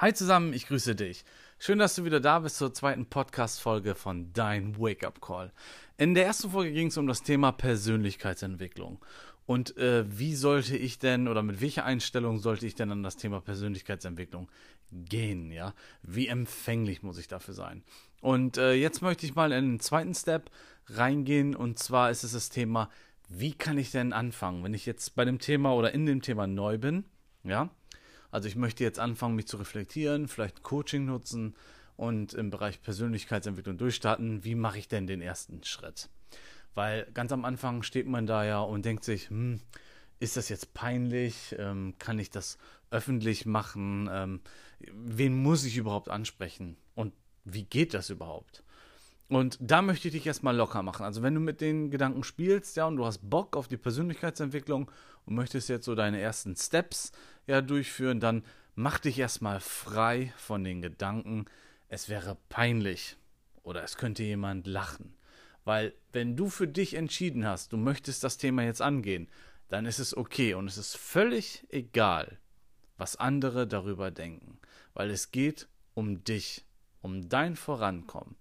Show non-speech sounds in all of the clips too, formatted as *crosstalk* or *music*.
Hi zusammen, ich grüße dich. Schön, dass du wieder da bist zur zweiten Podcast-Folge von Dein Wake-up Call. In der ersten Folge ging es um das Thema Persönlichkeitsentwicklung. Und äh, wie sollte ich denn oder mit welcher Einstellung sollte ich denn an das Thema Persönlichkeitsentwicklung gehen? Ja, wie empfänglich muss ich dafür sein? Und äh, jetzt möchte ich mal in den zweiten Step reingehen und zwar ist es das Thema, wie kann ich denn anfangen, wenn ich jetzt bei dem Thema oder in dem Thema neu bin? Ja, also ich möchte jetzt anfangen, mich zu reflektieren, vielleicht Coaching nutzen und im Bereich Persönlichkeitsentwicklung durchstarten. Wie mache ich denn den ersten Schritt? Weil ganz am Anfang steht man da ja und denkt sich, hm, ist das jetzt peinlich? Ähm, kann ich das öffentlich machen? Ähm, wen muss ich überhaupt ansprechen? Und wie geht das überhaupt? Und da möchte ich dich erstmal locker machen. Also wenn du mit den Gedanken spielst, ja, und du hast Bock auf die Persönlichkeitsentwicklung und möchtest jetzt so deine ersten Steps ja durchführen, dann mach dich erstmal frei von den Gedanken, es wäre peinlich oder es könnte jemand lachen. Weil wenn du für dich entschieden hast, du möchtest das Thema jetzt angehen, dann ist es okay und es ist völlig egal, was andere darüber denken. Weil es geht um dich, um dein Vorankommen.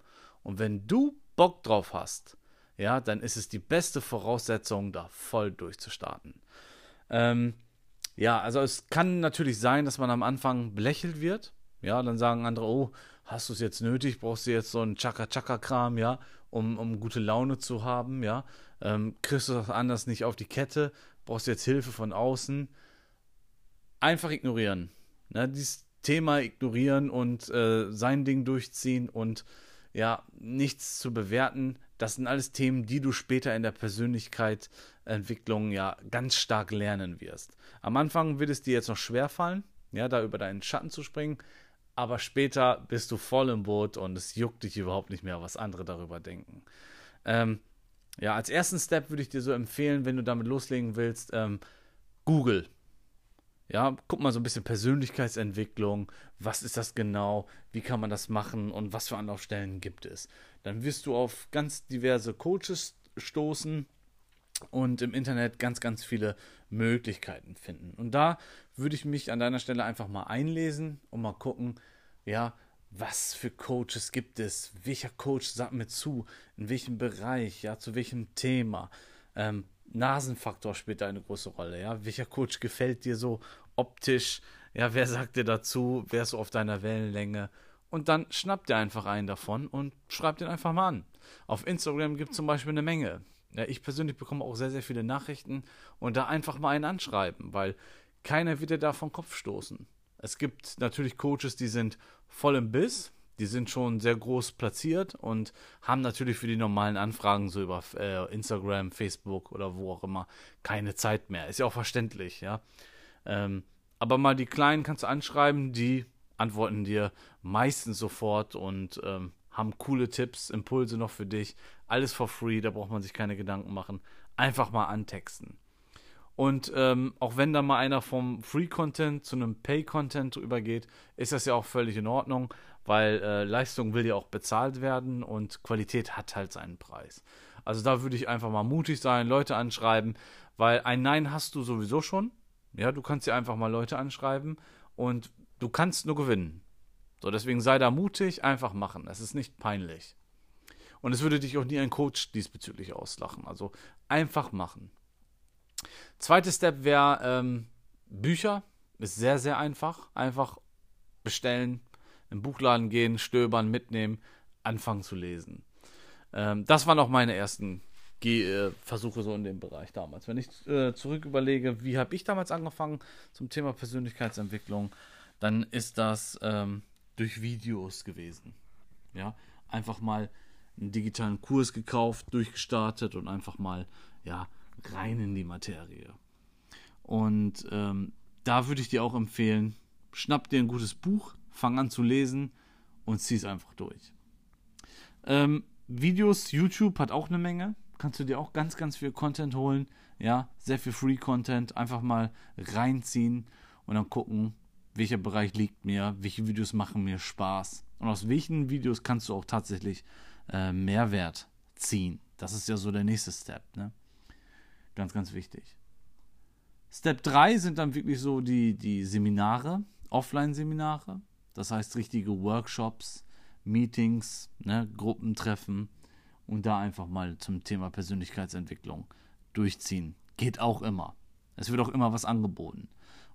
Und wenn du Bock drauf hast, ja, dann ist es die beste Voraussetzung, da voll durchzustarten. Ähm, ja, also es kann natürlich sein, dass man am Anfang belächelt wird. Ja, dann sagen andere, oh, hast du es jetzt nötig? Brauchst du jetzt so einen Chaka-Chaka-Kram, ja, um, um gute Laune zu haben, ja? Ähm, kriegst du das anders nicht auf die Kette? Brauchst du jetzt Hilfe von außen? Einfach ignorieren. Ne? Dieses Thema ignorieren und äh, sein Ding durchziehen und ja, nichts zu bewerten. Das sind alles Themen, die du später in der Persönlichkeitsentwicklung ja ganz stark lernen wirst. Am Anfang wird es dir jetzt noch schwer fallen, ja, da über deinen Schatten zu springen, aber später bist du voll im Boot und es juckt dich überhaupt nicht mehr, was andere darüber denken. Ähm, ja, als ersten Step würde ich dir so empfehlen, wenn du damit loslegen willst, ähm, Google. Ja, guck mal so ein bisschen Persönlichkeitsentwicklung. Was ist das genau? Wie kann man das machen? Und was für Anlaufstellen gibt es? Dann wirst du auf ganz diverse Coaches stoßen und im Internet ganz, ganz viele Möglichkeiten finden. Und da würde ich mich an deiner Stelle einfach mal einlesen und mal gucken, ja, was für Coaches gibt es? Welcher Coach sagt mir zu? In welchem Bereich? Ja, zu welchem Thema? Ähm, Nasenfaktor spielt da eine große Rolle. Ja, welcher Coach gefällt dir so optisch? Ja, wer sagt dir dazu? Wer ist so auf deiner Wellenlänge? Und dann schnappt dir einfach einen davon und schreibt den einfach mal an. Auf Instagram gibt es zum Beispiel eine Menge. Ja, ich persönlich bekomme auch sehr, sehr viele Nachrichten und da einfach mal einen anschreiben, weil keiner wird dir da vom Kopf stoßen. Es gibt natürlich Coaches, die sind voll im Biss, die sind schon sehr groß platziert und haben natürlich für die normalen Anfragen so über äh, Instagram, Facebook oder wo auch immer keine Zeit mehr. Ist ja auch verständlich, ja. Ähm, aber mal die Kleinen kannst du anschreiben, die antworten dir meistens sofort und ähm, haben coole Tipps, Impulse noch für dich. Alles for free, da braucht man sich keine Gedanken machen. Einfach mal antexten. Und ähm, auch wenn da mal einer vom Free-Content zu einem Pay-Content übergeht, ist das ja auch völlig in Ordnung weil äh, Leistung will ja auch bezahlt werden und Qualität hat halt seinen Preis. Also da würde ich einfach mal mutig sein, Leute anschreiben, weil ein Nein hast du sowieso schon. Ja, du kannst ja einfach mal Leute anschreiben und du kannst nur gewinnen. So, deswegen sei da mutig, einfach machen. Es ist nicht peinlich. Und es würde dich auch nie ein Coach diesbezüglich auslachen. Also einfach machen. Zweites Step wäre ähm, Bücher. Ist sehr, sehr einfach. Einfach bestellen, im Buchladen gehen, stöbern, mitnehmen, anfangen zu lesen. Ähm, das waren auch meine ersten Ge äh, Versuche so in dem Bereich damals. Wenn ich äh, zurück überlege, wie habe ich damals angefangen zum Thema Persönlichkeitsentwicklung, dann ist das ähm, durch Videos gewesen. Ja, einfach mal einen digitalen Kurs gekauft, durchgestartet und einfach mal ja rein in die Materie. Und ähm, da würde ich dir auch empfehlen, schnapp dir ein gutes Buch, fang an zu lesen und zieh es einfach durch. Ähm, Videos, YouTube hat auch eine Menge. Kannst du dir auch ganz, ganz viel Content holen. Ja, sehr viel Free Content. Einfach mal reinziehen und dann gucken, welcher Bereich liegt mir, welche Videos machen mir Spaß. Und aus welchen Videos kannst du auch tatsächlich äh, Mehrwert ziehen. Das ist ja so der nächste Step. Ne? Ganz, ganz wichtig. Step 3 sind dann wirklich so die, die Seminare, Offline-Seminare Das heißt richtige Workshops, Meetings, ne, Gruppentreffen und da einfach mal zum Thema Persönlichkeitsentwicklung durchziehen. Geht auch immer. Es wird auch immer was angeboten.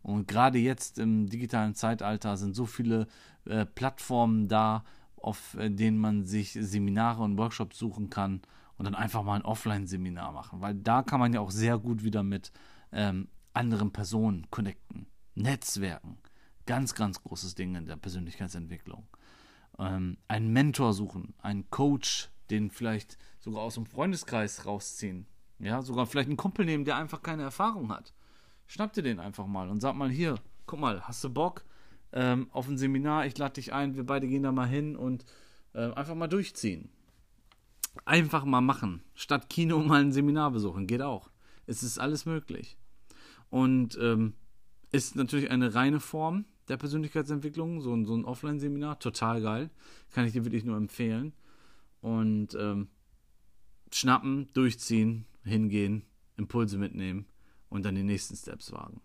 Und gerade jetzt im digitalen Zeitalter sind so viele äh, Plattformen da, auf äh, denen man sich Seminare und Workshops suchen kann und dann einfach mal ein Offline-Seminar machen. Weil da kann man ja auch sehr gut wieder mit ähm, anderen Personen connecten, Netzwerken. Ganz, ganz großes Ding in der Persönlichkeitsentwicklung. Ähm, einen Mentor suchen, einen Coach, den vielleicht sogar aus dem Freundeskreis rausziehen. Ja, sogar vielleicht einen Kumpel nehmen, der einfach keine Erfahrung hat schnapp dir den einfach mal und sag mal hier, guck mal, hast du Bock ähm, auf ein Seminar? Ich lade dich ein, wir beide gehen da mal hin und äh, einfach mal durchziehen. Einfach mal machen. Statt Kino mal ein Seminar besuchen, geht auch. Es ist alles möglich. Und ähm, ist natürlich eine reine Form der Persönlichkeitsentwicklung, so ein, so ein Offline-Seminar, total geil. Kann ich dir wirklich nur empfehlen. Und ähm, schnappen, durchziehen, hingehen, Impulse mitnehmen und dann die nächsten Steps wagen.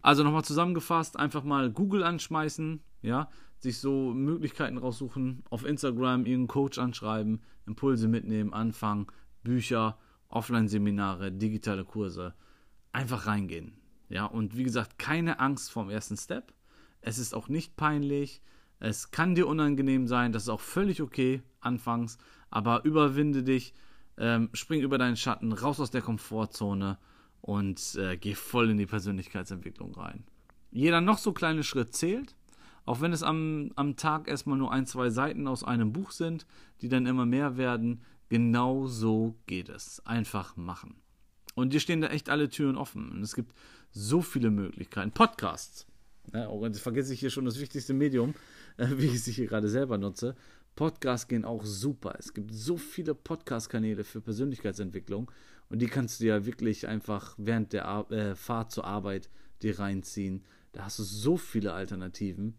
Also nochmal zusammengefasst, einfach mal Google anschmeißen, ja, sich so Möglichkeiten raussuchen, auf Instagram irgendeinen Coach anschreiben, Impulse mitnehmen, anfangen, Bücher, Offline-Seminare, digitale Kurse, einfach reingehen. Ja, und wie gesagt, keine Angst vorm ersten Step. Es ist auch nicht peinlich. Es kann dir unangenehm sein, das ist auch völlig okay anfangs, aber überwinde dich, ähm, spring über deinen Schatten, raus aus der Komfortzone und äh, geh voll in die Persönlichkeitsentwicklung rein. Jeder noch so kleine Schritt zählt, auch wenn es am, am Tag erstmal nur ein, zwei Seiten aus einem Buch sind, die dann immer mehr werden. Genau so geht es. Einfach machen. Und dir stehen da echt alle Türen offen. Und es gibt so viele Möglichkeiten. Podcasts. Ja, oh, jetzt vergesse ich hier schon das wichtigste Medium, *laughs* äh, wie ich es hier gerade selber nutze. Podcasts gehen auch super. Es gibt so viele Podcast-Kanäle für Persönlichkeitsentwicklung. Und die kannst du ja wirklich einfach während der Ar äh, Fahrt zur Arbeit dir reinziehen. Da hast du so viele Alternativen.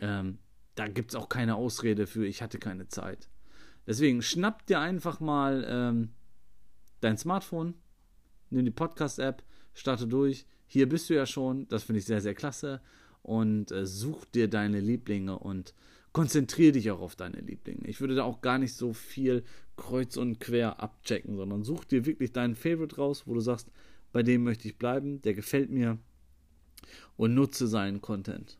Ähm, da gibt es auch keine Ausrede für, ich hatte keine Zeit. Deswegen schnapp dir einfach mal ähm, dein Smartphone, nimm die Podcast-App, starte durch. Hier bist du ja schon, das finde ich sehr, sehr klasse. Und äh, such dir deine Lieblinge und konzentriere dich auch auf deine Lieblinge. Ich würde da auch gar nicht so viel kreuz und quer abchecken, sondern such dir wirklich deinen Favorite raus, wo du sagst, bei dem möchte ich bleiben, der gefällt mir und nutze seinen Content.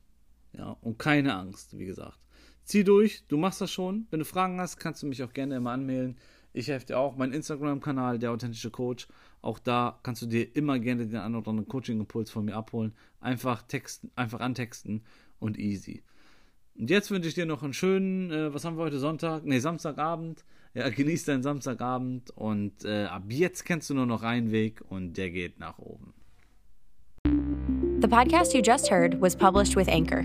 Ja, und keine Angst, wie gesagt. Zieh durch, du machst das schon. Wenn du Fragen hast, kannst du mich auch gerne immer anmelden. Ich helfe dir auch. Mein Instagram-Kanal, der authentische Coach, auch da kannst du dir immer gerne den einen oder anderen Coaching-Impuls von mir abholen. Einfach texten, einfach antexten und easy. Und jetzt wünsche ich dir noch einen schönen, äh, was haben wir heute, Sonntag? Ne, Samstagabend. Ja, genieß deinen Samstagabend und äh, ab jetzt kennst du nur noch einen Weg und der geht nach oben. The podcast you just heard was published with Anchor.